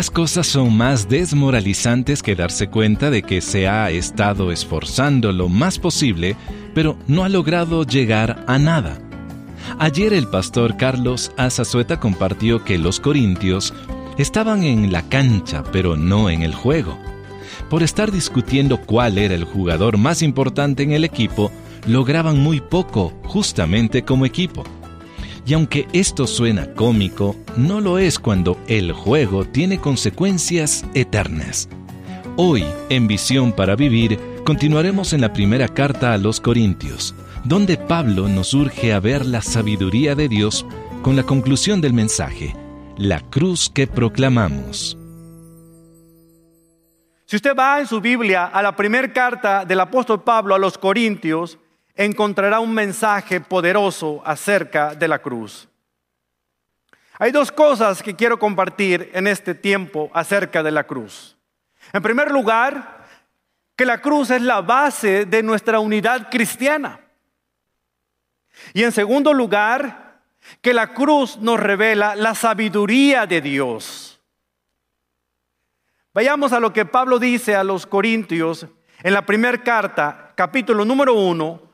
Pocas cosas son más desmoralizantes que darse cuenta de que se ha estado esforzando lo más posible, pero no ha logrado llegar a nada. Ayer el pastor Carlos Azazueta compartió que los corintios estaban en la cancha, pero no en el juego. Por estar discutiendo cuál era el jugador más importante en el equipo, lograban muy poco justamente como equipo. Y aunque esto suena cómico, no lo es cuando el juego tiene consecuencias eternas. Hoy, en Visión para Vivir, continuaremos en la primera carta a los Corintios, donde Pablo nos urge a ver la sabiduría de Dios con la conclusión del mensaje, la cruz que proclamamos. Si usted va en su Biblia a la primera carta del apóstol Pablo a los Corintios, encontrará un mensaje poderoso acerca de la cruz. Hay dos cosas que quiero compartir en este tiempo acerca de la cruz. En primer lugar, que la cruz es la base de nuestra unidad cristiana. Y en segundo lugar, que la cruz nos revela la sabiduría de Dios. Vayamos a lo que Pablo dice a los Corintios en la primera carta, capítulo número uno,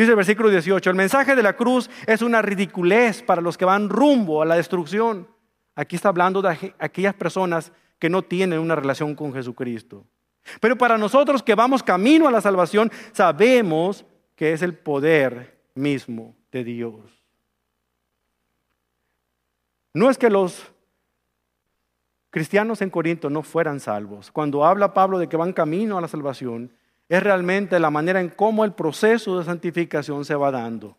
Dice el versículo 18, el mensaje de la cruz es una ridiculez para los que van rumbo a la destrucción. Aquí está hablando de aquellas personas que no tienen una relación con Jesucristo. Pero para nosotros que vamos camino a la salvación, sabemos que es el poder mismo de Dios. No es que los cristianos en Corinto no fueran salvos. Cuando habla Pablo de que van camino a la salvación, es realmente la manera en cómo el proceso de santificación se va dando.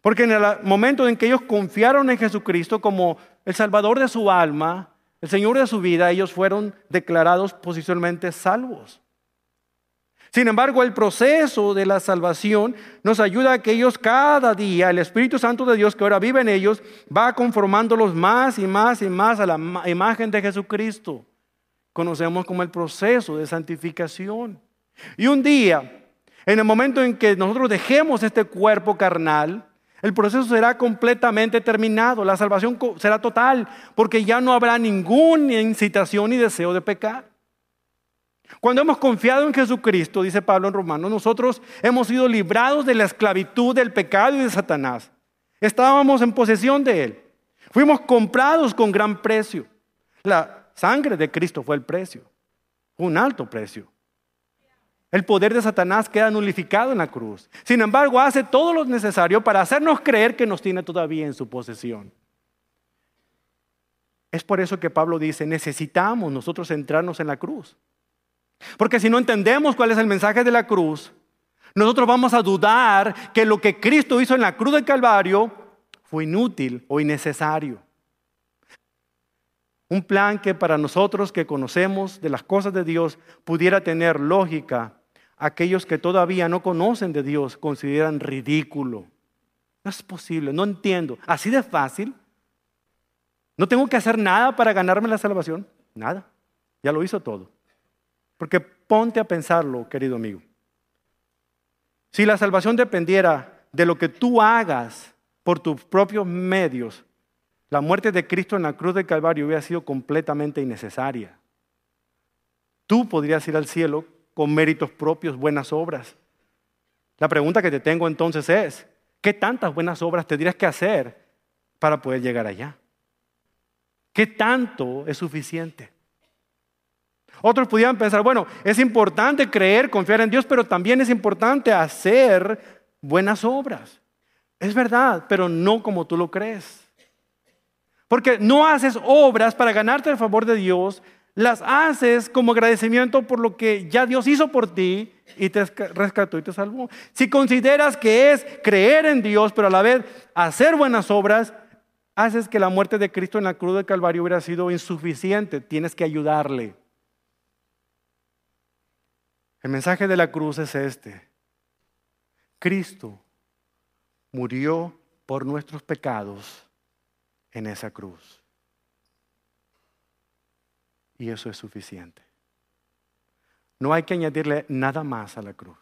Porque en el momento en que ellos confiaron en Jesucristo como el Salvador de su alma, el Señor de su vida, ellos fueron declarados posicionalmente salvos. Sin embargo, el proceso de la salvación nos ayuda a que ellos cada día, el Espíritu Santo de Dios que ahora vive en ellos, va conformándolos más y más y más a la imagen de Jesucristo. Conocemos como el proceso de santificación. Y un día, en el momento en que nosotros dejemos este cuerpo carnal, el proceso será completamente terminado, la salvación será total, porque ya no habrá ninguna incitación ni deseo de pecar. Cuando hemos confiado en Jesucristo, dice Pablo en Romanos, nosotros hemos sido librados de la esclavitud del pecado y de Satanás. Estábamos en posesión de él. Fuimos comprados con gran precio. La sangre de Cristo fue el precio, un alto precio. El poder de Satanás queda nulificado en la cruz. Sin embargo, hace todo lo necesario para hacernos creer que nos tiene todavía en su posesión. Es por eso que Pablo dice, necesitamos nosotros centrarnos en la cruz. Porque si no entendemos cuál es el mensaje de la cruz, nosotros vamos a dudar que lo que Cristo hizo en la cruz del Calvario fue inútil o innecesario. Un plan que para nosotros que conocemos de las cosas de Dios pudiera tener lógica aquellos que todavía no conocen de Dios consideran ridículo. No es posible, no entiendo. Así de fácil. No tengo que hacer nada para ganarme la salvación. Nada. Ya lo hizo todo. Porque ponte a pensarlo, querido amigo. Si la salvación dependiera de lo que tú hagas por tus propios medios, la muerte de Cristo en la cruz del Calvario hubiera sido completamente innecesaria. Tú podrías ir al cielo con méritos propios, buenas obras. La pregunta que te tengo entonces es, ¿qué tantas buenas obras tendrías que hacer para poder llegar allá? ¿Qué tanto es suficiente? Otros pudieran pensar, bueno, es importante creer, confiar en Dios, pero también es importante hacer buenas obras. Es verdad, pero no como tú lo crees. Porque no haces obras para ganarte el favor de Dios, las haces como agradecimiento por lo que ya Dios hizo por ti y te rescató y te salvó. Si consideras que es creer en Dios, pero a la vez hacer buenas obras, haces que la muerte de Cristo en la cruz del Calvario hubiera sido insuficiente. Tienes que ayudarle. El mensaje de la cruz es este. Cristo murió por nuestros pecados en esa cruz. Y eso es suficiente. No hay que añadirle nada más a la cruz.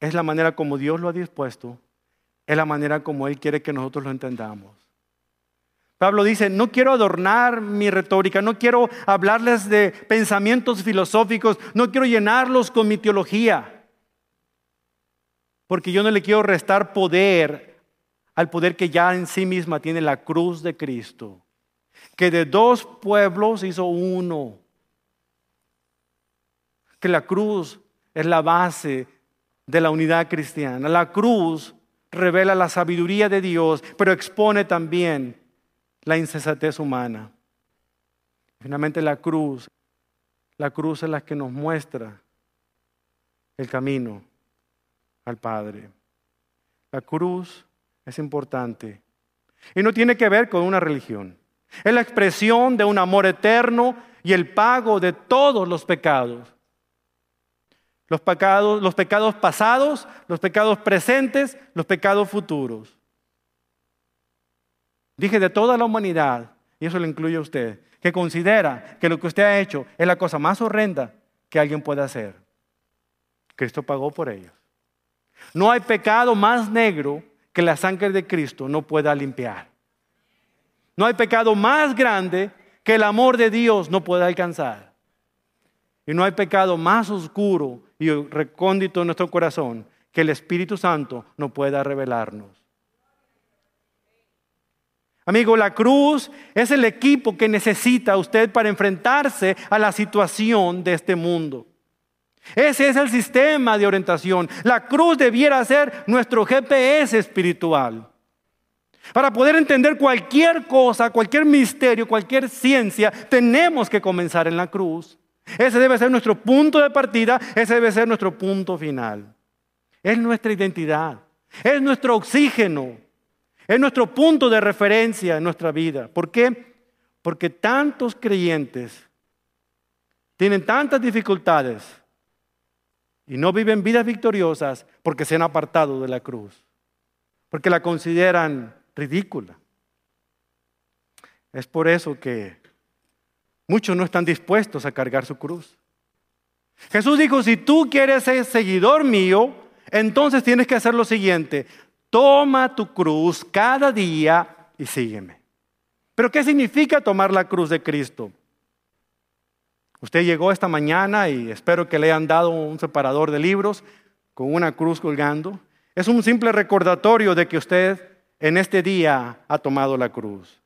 Es la manera como Dios lo ha dispuesto, es la manera como Él quiere que nosotros lo entendamos. Pablo dice, no quiero adornar mi retórica, no quiero hablarles de pensamientos filosóficos, no quiero llenarlos con mi teología, porque yo no le quiero restar poder al poder que ya en sí misma tiene la cruz de Cristo, que de dos pueblos hizo uno, que la cruz es la base de la unidad cristiana, la cruz revela la sabiduría de Dios, pero expone también la insensatez humana. Finalmente la cruz, la cruz es la que nos muestra el camino al Padre. La cruz es importante y no tiene que ver con una religión. Es la expresión de un amor eterno y el pago de todos los pecados. Los pecados, los pecados pasados, los pecados presentes, los pecados futuros. Dije de toda la humanidad, y eso lo incluye a usted, que considera que lo que usted ha hecho es la cosa más horrenda que alguien puede hacer. Cristo pagó por ellos. No hay pecado más negro que la sangre de Cristo no pueda limpiar. No hay pecado más grande que el amor de Dios no pueda alcanzar. Y no hay pecado más oscuro y recóndito en nuestro corazón que el Espíritu Santo no pueda revelarnos. Amigo, la cruz es el equipo que necesita usted para enfrentarse a la situación de este mundo. Ese es el sistema de orientación. La cruz debiera ser nuestro GPS espiritual. Para poder entender cualquier cosa, cualquier misterio, cualquier ciencia, tenemos que comenzar en la cruz. Ese debe ser nuestro punto de partida, ese debe ser nuestro punto final. Es nuestra identidad, es nuestro oxígeno, es nuestro punto de referencia en nuestra vida. ¿Por qué? Porque tantos creyentes tienen tantas dificultades y no viven vidas victoriosas porque se han apartado de la cruz, porque la consideran ridícula. Es por eso que muchos no están dispuestos a cargar su cruz. Jesús dijo, si tú quieres ser seguidor mío, entonces tienes que hacer lo siguiente, toma tu cruz cada día y sígueme. Pero ¿qué significa tomar la cruz de Cristo? Usted llegó esta mañana y espero que le hayan dado un separador de libros con una cruz colgando. Es un simple recordatorio de que usted en este día ha tomado la cruz.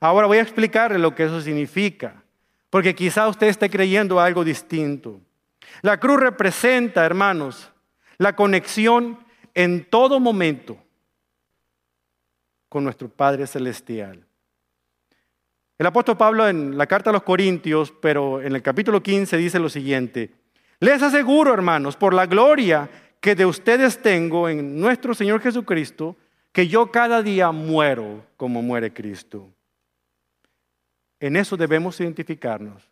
Ahora voy a explicarle lo que eso significa, porque quizá usted esté creyendo algo distinto. La cruz representa, hermanos, la conexión en todo momento con nuestro Padre Celestial. El apóstol Pablo en la carta a los Corintios, pero en el capítulo 15 dice lo siguiente, les aseguro, hermanos, por la gloria que de ustedes tengo en nuestro Señor Jesucristo, que yo cada día muero como muere Cristo. En eso debemos identificarnos.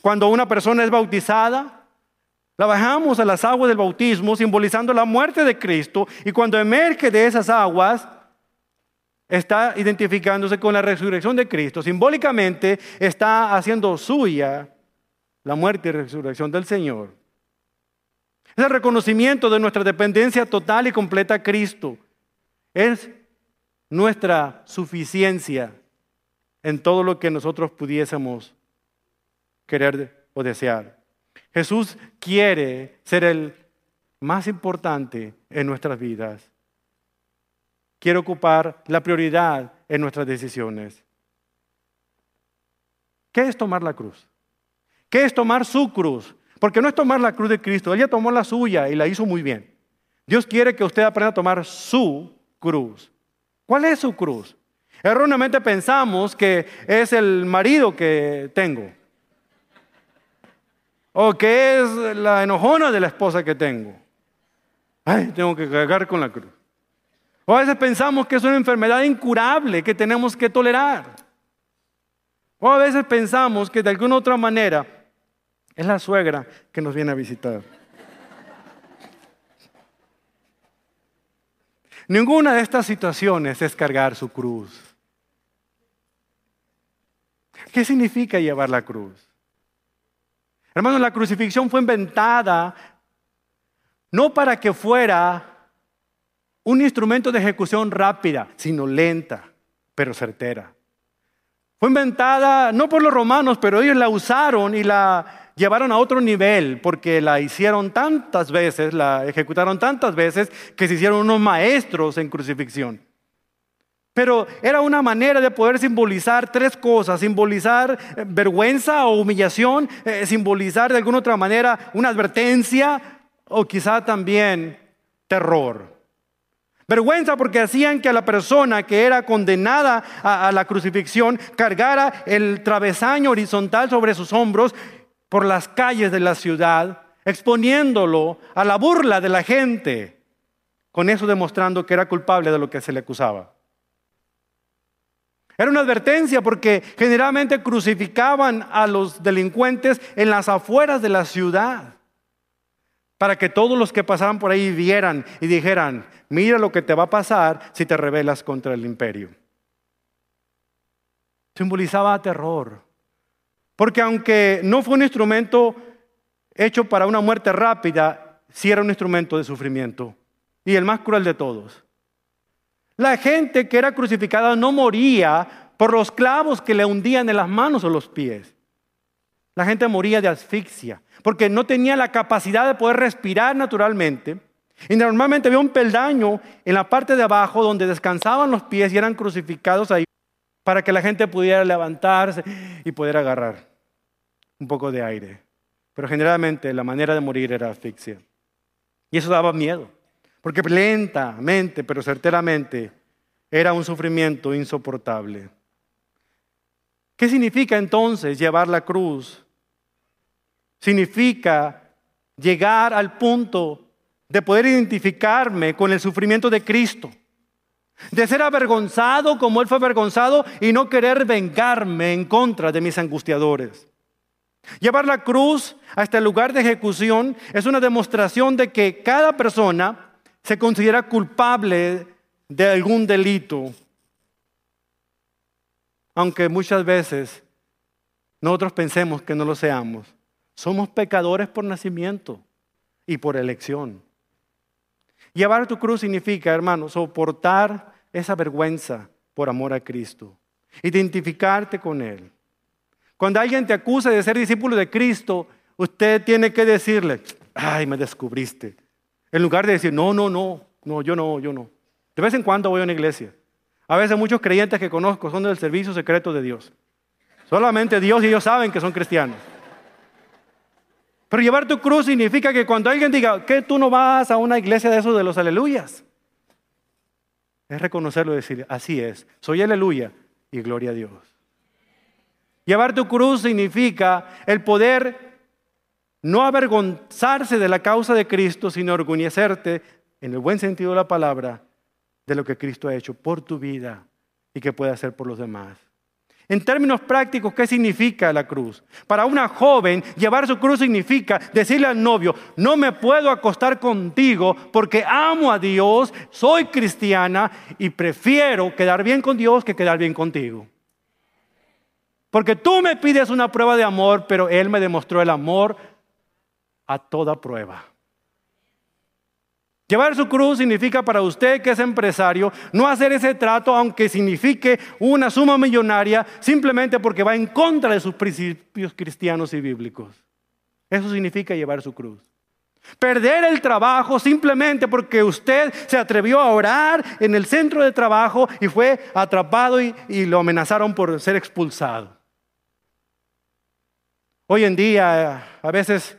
Cuando una persona es bautizada, la bajamos a las aguas del bautismo simbolizando la muerte de Cristo y cuando emerge de esas aguas está identificándose con la resurrección de Cristo. Simbólicamente está haciendo suya la muerte y resurrección del Señor. Es el reconocimiento de nuestra dependencia total y completa a Cristo. Es nuestra suficiencia en todo lo que nosotros pudiésemos querer o desear. Jesús quiere ser el más importante en nuestras vidas. Quiere ocupar la prioridad en nuestras decisiones. ¿Qué es tomar la cruz? ¿Qué es tomar su cruz? Porque no es tomar la cruz de Cristo, ella tomó la suya y la hizo muy bien. Dios quiere que usted aprenda a tomar su cruz. ¿Cuál es su cruz? Erróneamente pensamos que es el marido que tengo. O que es la enojona de la esposa que tengo. Ay, tengo que cargar con la cruz. O a veces pensamos que es una enfermedad incurable que tenemos que tolerar. O a veces pensamos que de alguna otra manera es la suegra que nos viene a visitar. Ninguna de estas situaciones es cargar su cruz. ¿Qué significa llevar la cruz? Hermanos, la crucifixión fue inventada no para que fuera un instrumento de ejecución rápida, sino lenta. pero certera. Fue inventada no por los romanos, pero ellos la usaron y la llevaron a otro nivel porque la hicieron tantas veces, la ejecutaron tantas veces que se hicieron unos maestros en crucifixión. Pero era una manera de poder simbolizar tres cosas, simbolizar eh, vergüenza o humillación, eh, simbolizar de alguna otra manera una advertencia o quizá también terror. Vergüenza porque hacían que a la persona que era condenada a, la crucifixión cargara el travesaño horizontal sobre sus hombros por las calles de la ciudad, exponiéndolo a la burla de la gente, con eso demostrando que era culpable de lo que se le acusaba. Era una advertencia porque generalmente crucificaban a los delincuentes en las afueras de la ciudad para que todos los que pasaban por ahí vieran y dijeran, mira lo que te va a pasar si te rebelas contra el imperio. Simbolizaba terror, porque aunque no fue un instrumento hecho para una muerte rápida, sí era un instrumento de sufrimiento y el más cruel de todos. La gente que era crucificada no moría por los clavos que le hundían en las manos o los pies. La gente moría de asfixia, porque no tenía la capacidad de poder respirar naturalmente. Y normalmente había un peldaño en la parte de abajo donde descansaban los pies y eran crucificados ahí para que la gente pudiera levantarse y poder agarrar un poco de aire. Pero generalmente la manera de morir era asfixia. Y eso daba miedo, porque lentamente, pero certeramente, era un sufrimiento insoportable. ¿Qué significa entonces llevar la cruz? Significa llegar al punto de poder identificarme con el sufrimiento de Cristo, de ser avergonzado como Él fue avergonzado y no querer vengarme en contra de mis angustiadores. Llevar la cruz a este lugar de ejecución es una demostración de que cada persona se considera culpable de algún delito, aunque muchas veces nosotros pensemos que no lo seamos. Somos pecadores por nacimiento y por elección. Llevar tu cruz significa, hermano, soportar esa vergüenza por amor a Cristo. Identificarte con Él. Cuando alguien te acusa de ser discípulo de Cristo, usted tiene que decirle, ay, me descubriste. En lugar de decir, no, no, no, no, yo no, yo no. De vez en cuando voy a una iglesia. A veces muchos creyentes que conozco son del servicio secreto de Dios. Solamente Dios y ellos saben que son cristianos. Pero llevar tu cruz significa que cuando alguien diga que tú no vas a una iglesia de esos de los aleluyas, es reconocerlo y decir, así es, soy aleluya y gloria a Dios. Llevar tu cruz significa el poder no avergonzarse de la causa de Cristo, sino orgullecerte, en el buen sentido de la palabra, de lo que Cristo ha hecho por tu vida y que puede hacer por los demás. En términos prácticos, ¿qué significa la cruz? Para una joven, llevar su cruz significa decirle al novio, no me puedo acostar contigo porque amo a Dios, soy cristiana y prefiero quedar bien con Dios que quedar bien contigo. Porque tú me pides una prueba de amor, pero Él me demostró el amor a toda prueba. Llevar su cruz significa para usted que es empresario no hacer ese trato aunque signifique una suma millonaria simplemente porque va en contra de sus principios cristianos y bíblicos. Eso significa llevar su cruz. Perder el trabajo simplemente porque usted se atrevió a orar en el centro de trabajo y fue atrapado y, y lo amenazaron por ser expulsado. Hoy en día a veces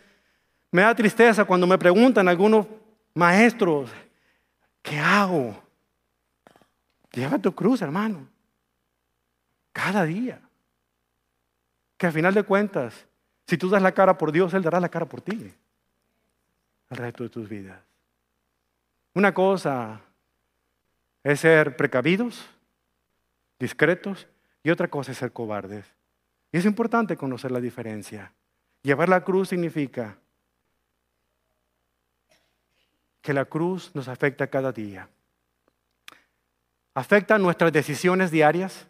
me da tristeza cuando me preguntan algunos maestros, ¿qué hago? Lleva tu cruz, hermano. Cada día. Que al final de cuentas, si tú das la cara por Dios, Él dará la cara por ti. El resto de tus vidas. Una cosa es ser precavidos, discretos, y otra cosa es ser cobardes. Y es importante conocer la diferencia. Llevar la cruz significa que la cruz nos afecta cada día. Afecta nuestras decisiones diarias,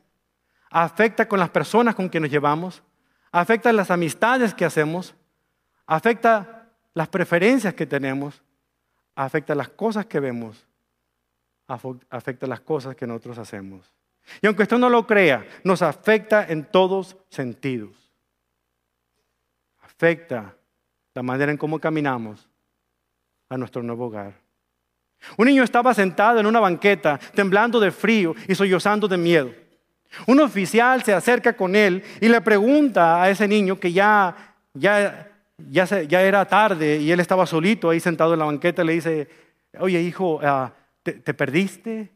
afecta con las personas con quienes nos llevamos, afecta las amistades que hacemos, afecta las preferencias que tenemos, afecta las cosas que vemos, afecta las cosas que nosotros hacemos. Y aunque usted no lo crea, nos afecta en todos sentidos. Afecta la manera en cómo caminamos a nuestro nuevo hogar. Un niño estaba sentado en una banqueta, temblando de frío y sollozando de miedo. Un oficial se acerca con él y le pregunta a ese niño que ya, ya, ya, era tarde y él estaba solito ahí sentado en la banqueta, le dice, oye hijo, ah, ¿te, perdiste?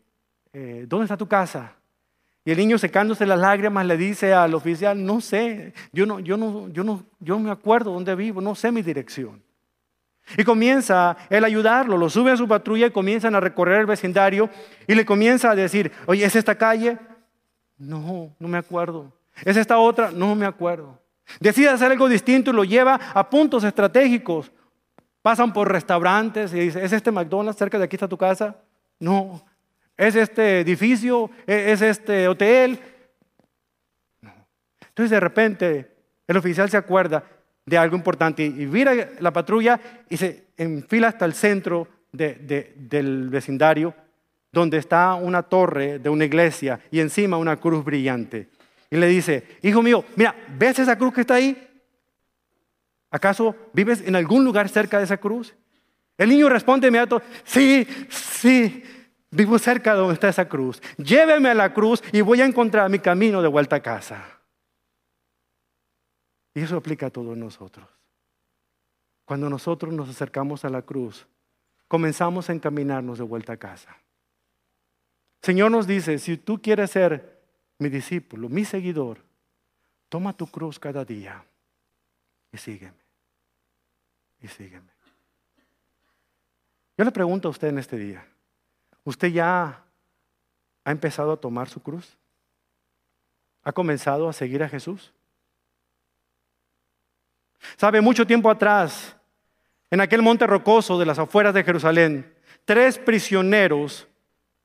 Eh, ¿Dónde está tu casa? Y el niño secándose las lágrimas le dice al oficial, no sé, yo no, yo no, yo no, yo no me acuerdo dónde vivo, no sé mi dirección. Y comienza él a ayudarlo, lo sube a su patrulla y comienzan a recorrer el vecindario y le comienza a decir, oye, ¿es esta calle? No, no me acuerdo. ¿Es esta otra? No me acuerdo. Decide hacer algo distinto y lo lleva a puntos estratégicos. Pasan por restaurantes y dice, ¿es este McDonald's cerca de aquí está tu casa? No. ¿Es este edificio? ¿Es este hotel? Entonces de repente el oficial se acuerda de algo importante y mira la patrulla y se enfila hasta el centro del vecindario donde está una torre de una iglesia y encima una cruz brillante. Y le dice, hijo mío, mira, ¿ves esa cruz que está ahí? ¿Acaso vives en algún lugar cerca de esa cruz? El niño responde inmediato, sí, sí, vivo cerca de donde está esa cruz. Lléveme a la cruz y voy a encontrar mi camino de vuelta a casa. Y eso aplica a todos nosotros. Cuando nosotros nos acercamos a la cruz, comenzamos a encaminarnos de vuelta a casa. Señor nos dice, si tú quieres ser mi discípulo, mi seguidor, toma tu cruz cada día y sígueme. Y sígueme. Yo le pregunto a usted en este día, ¿usted ya ha empezado a tomar su cruz? ¿Ha comenzado a seguir a Jesús? Sabe, mucho tiempo atrás, en aquel monte rocoso de las afueras de Jerusalén, tres prisioneros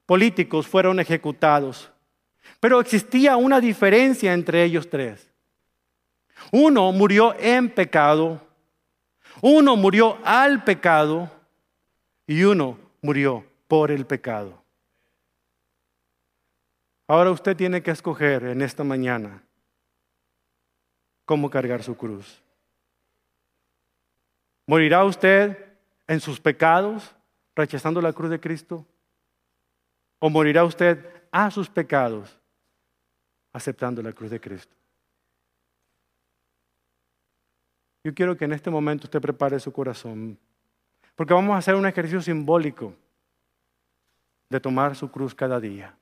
políticos fueron ejecutados. Pero existía una diferencia entre ellos tres. Uno murió en pecado, uno murió al pecado y uno murió por el pecado. Ahora usted tiene que escoger en esta mañana cómo cargar su cruz. ¿Morirá usted en sus pecados, rechazando la cruz de Cristo? ¿O morirá usted a sus pecados, aceptando la cruz de Cristo? Yo quiero que en este momento usted prepare su corazón, porque vamos a hacer un ejercicio simbólico de tomar su cruz cada día.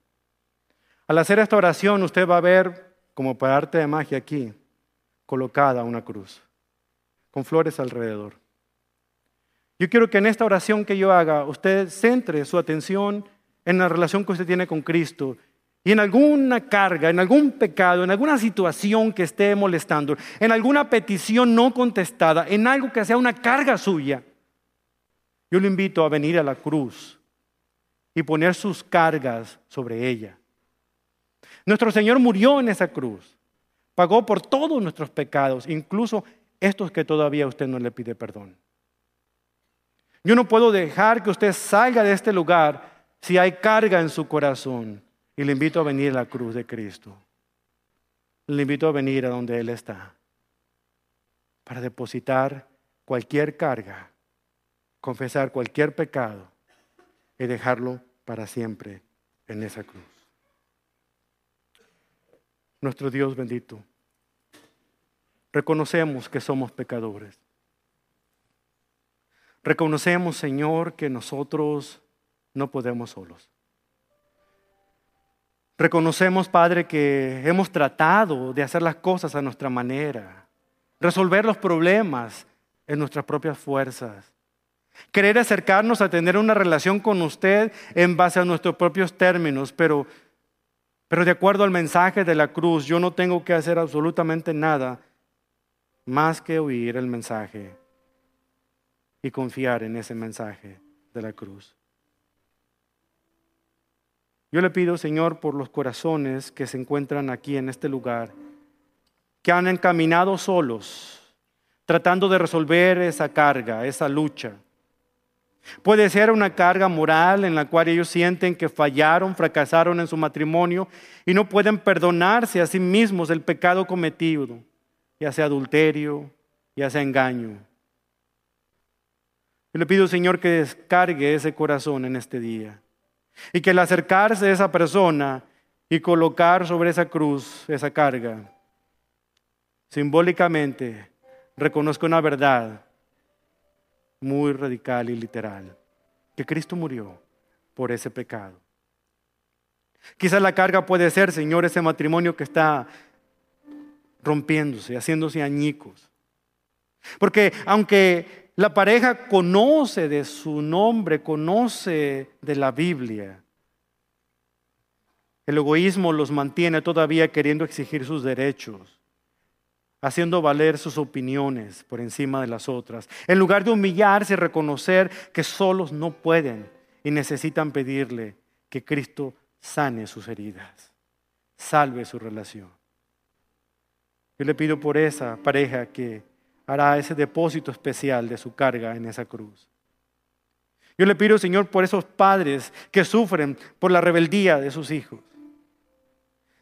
Al hacer esta oración, usted va a ver, como por arte de magia aquí, colocada una cruz, con flores alrededor. Yo quiero que en esta oración que yo haga, usted centre su atención en la relación que usted tiene con Cristo y en alguna carga, en algún pecado, en alguna situación que esté molestando, en alguna petición no contestada, en algo que sea una carga suya, yo le invito a venir a la cruz y poner sus cargas sobre ella. Nuestro Señor murió en esa cruz, pagó por todos nuestros pecados, incluso estos que todavía usted no le pide perdón. Yo no puedo dejar que usted salga de este lugar si hay carga en su corazón. Y le invito a venir a la cruz de Cristo. Le invito a venir a donde Él está. Para depositar cualquier carga, confesar cualquier pecado y dejarlo para siempre en esa cruz. Nuestro Dios bendito, reconocemos que somos pecadores. Reconocemos, Señor, que nosotros no podemos solos. Reconocemos, Padre, que hemos tratado de hacer las cosas a nuestra manera, resolver los problemas en nuestras propias fuerzas, querer acercarnos a tener una relación con usted en base a nuestros propios términos, pero, pero de acuerdo al mensaje de la cruz, yo no tengo que hacer absolutamente nada más que oír el mensaje y confiar en ese mensaje de la cruz. Yo le pido, Señor, por los corazones que se encuentran aquí en este lugar, que han encaminado solos, tratando de resolver esa carga, esa lucha. Puede ser una carga moral en la cual ellos sienten que fallaron, fracasaron en su matrimonio y no pueden perdonarse a sí mismos el pecado cometido, ya sea adulterio, ya sea engaño. Yo le pido, Señor, que descargue ese corazón en este día y que al acercarse a esa persona y colocar sobre esa cruz esa carga, simbólicamente reconozca una verdad muy radical y literal, que Cristo murió por ese pecado. Quizás la carga puede ser, Señor, ese matrimonio que está rompiéndose, haciéndose añicos. Porque aunque la pareja conoce de su nombre, conoce de la Biblia, el egoísmo los mantiene todavía queriendo exigir sus derechos haciendo valer sus opiniones por encima de las otras, en lugar de humillarse y reconocer que solos no pueden y necesitan pedirle que Cristo sane sus heridas, salve su relación. Yo le pido por esa pareja que hará ese depósito especial de su carga en esa cruz. Yo le pido, Señor, por esos padres que sufren por la rebeldía de sus hijos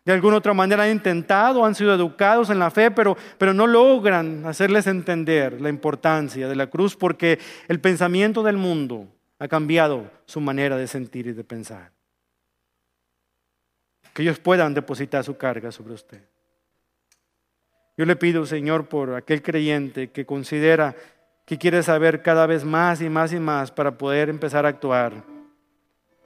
de alguna otra manera han intentado, han sido educados en la fe, pero, pero no logran hacerles entender la importancia de la cruz porque el pensamiento del mundo ha cambiado su manera de sentir y de pensar. Que ellos puedan depositar su carga sobre usted. Yo le pido, Señor, por aquel creyente que considera que quiere saber cada vez más y más y más para poder empezar a actuar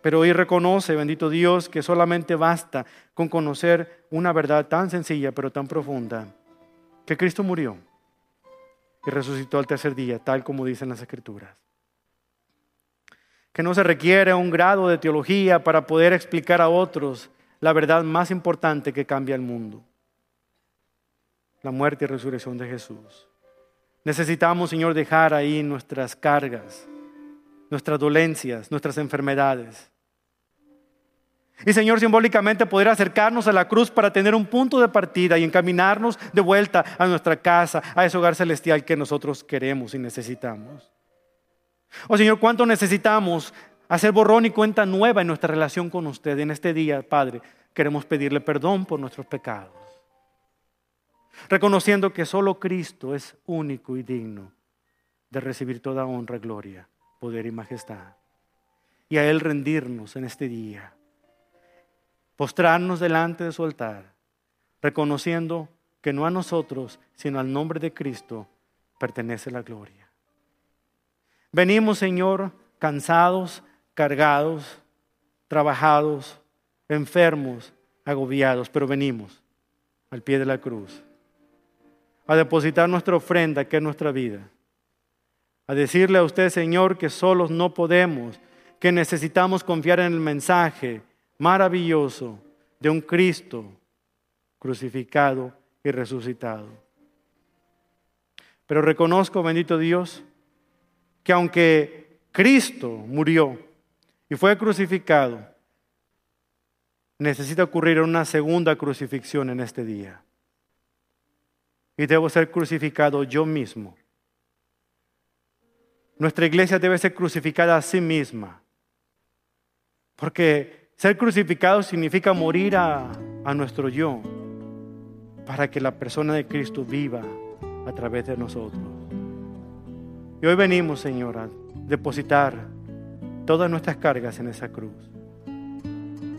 pero hoy reconoce, bendito Dios, que solamente basta con conocer una verdad tan sencilla pero tan profunda, que Cristo murió y resucitó al tercer día, tal como dicen las Escrituras. Que no se requiere un grado de teología para poder explicar a otros la verdad más importante que cambia el mundo, la muerte y resurrección de Jesús. Necesitamos, Señor, dejar ahí nuestras cargas, nuestras dolencias, nuestras enfermedades. Y Señor, simbólicamente poder acercarnos a la cruz para tener un punto de partida y encaminarnos de vuelta a nuestra casa, a ese hogar celestial que nosotros queremos y necesitamos. Oh Señor, ¿cuánto necesitamos hacer borrón y cuenta nueva en nuestra relación con usted? En este día, Padre, queremos pedirle perdón por nuestros pecados. Reconociendo que solo Cristo es único y digno de recibir toda honra, gloria, poder y majestad. Y a Él rendirnos en este día postrarnos delante de su altar, reconociendo que no a nosotros, sino al nombre de Cristo pertenece la gloria. Venimos, Señor, cansados, cargados, trabajados, enfermos, agobiados, pero venimos al pie de la cruz a depositar nuestra ofrenda, que es nuestra vida, a decirle a usted, Señor, que solos no podemos, que necesitamos confiar en el mensaje, maravilloso de un Cristo crucificado y resucitado. Pero reconozco, bendito Dios, que aunque Cristo murió y fue crucificado, necesita ocurrir una segunda crucifixión en este día. Y debo ser crucificado yo mismo. Nuestra iglesia debe ser crucificada a sí misma. Porque ser crucificado significa morir a, nuestro yo para que la persona de Cristo viva a través de nosotros. Y hoy venimos, Señor, a depositar todas nuestras cargas en esa cruz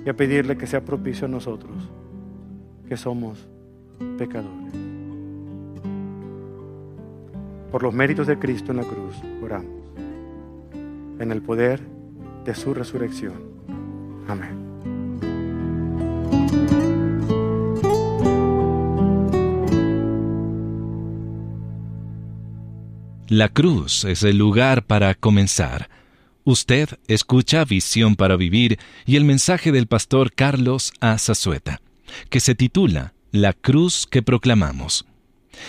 y a pedirle que sea propicio a nosotros, que somos pecadores. Por los méritos de Cristo en la cruz, oramos, en el poder de su resurrección. Amén. La cruz es el lugar para comenzar. Usted escucha Visión para Vivir y el mensaje del pastor Carlos A. Zazueta, que se titula La cruz que proclamamos.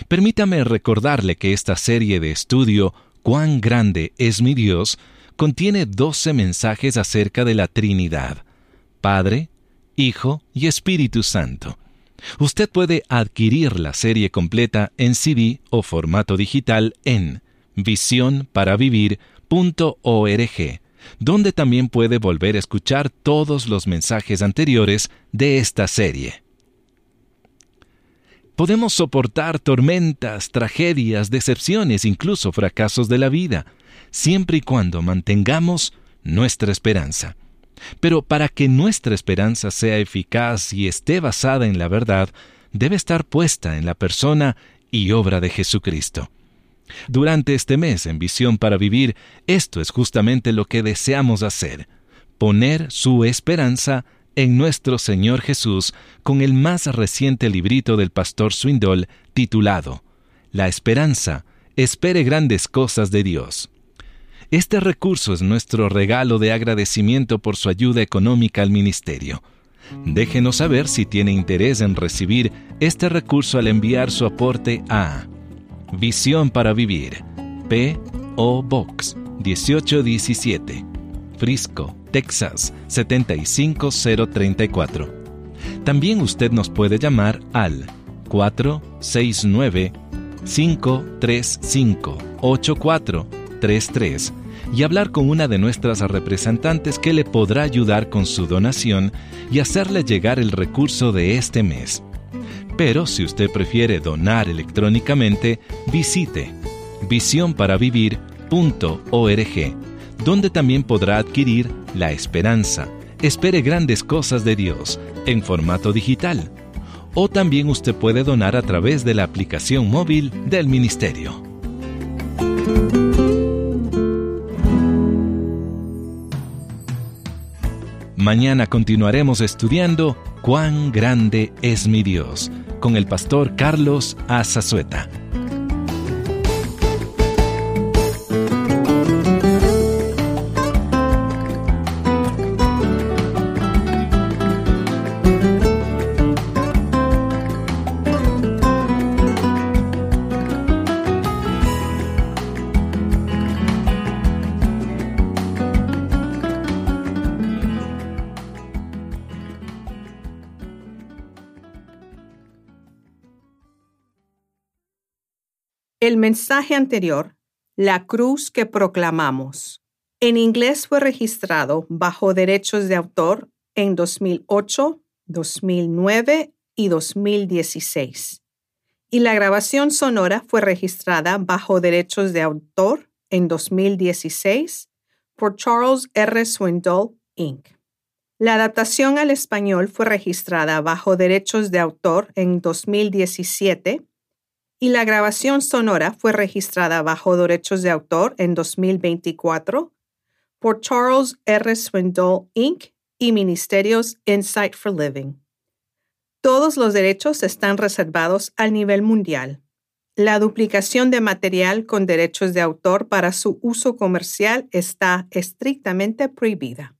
Permítame recordarle que esta serie de estudio, Cuán grande es mi Dios, contiene doce mensajes acerca de la Trinidad, Padre, Hijo y Espíritu Santo. Usted puede adquirir la serie completa en CD o formato digital en visionparavivir.org. donde también puede volver a escuchar todos los mensajes anteriores de esta serie. Podemos soportar tormentas, tragedias, decepciones, incluso fracasos de la vida, siempre y cuando mantengamos nuestra esperanza. Pero para que nuestra esperanza sea eficaz y esté basada en la verdad, debe estar puesta en la persona y obra de Jesucristo. Durante este mes en Visión para Vivir, esto es justamente lo que deseamos hacer, poner su esperanza en nuestro Señor Jesús con el más reciente librito del pastor Swindoll titulado La esperanza, espere grandes cosas de Dios. Este recurso es nuestro regalo de agradecimiento por su ayuda económica al ministerio. Déjenos saber si tiene interés en recibir este recurso al enviar su aporte a Visión para Vivir, P.O. Box 1817, Frisco, Texas 75034. También usted nos puede llamar al 469 535 8433 y hablar con una de nuestras representantes que le podrá ayudar con su donación y hacerle llegar el recurso de este mes. Pero si usted prefiere donar electrónicamente, visite visionparavivir.org, donde también podrá adquirir La Esperanza. Espere grandes cosas de Dios en formato digital. O también usted puede donar a través de la aplicación móvil del Ministerio. Mañana continuaremos estudiando Cuán grande es mi Dios con el pastor Carlos Azazueta. El mensaje anterior, la cruz que proclamamos, en inglés fue registrado bajo derechos de autor en 2008, 2009 y 2016. Y la grabación sonora fue registrada bajo derechos de autor en 2016 por Charles R. Swindoll, Inc. La adaptación al español fue registrada bajo derechos de autor en 2017 y la grabación sonora fue registrada bajo derechos de autor en 2024 por Charles R. Swindoll Inc. y Ministerios Insight for Living. Todos los derechos están reservados al nivel mundial. La duplicación de material con derechos de autor para su uso comercial está estrictamente prohibida.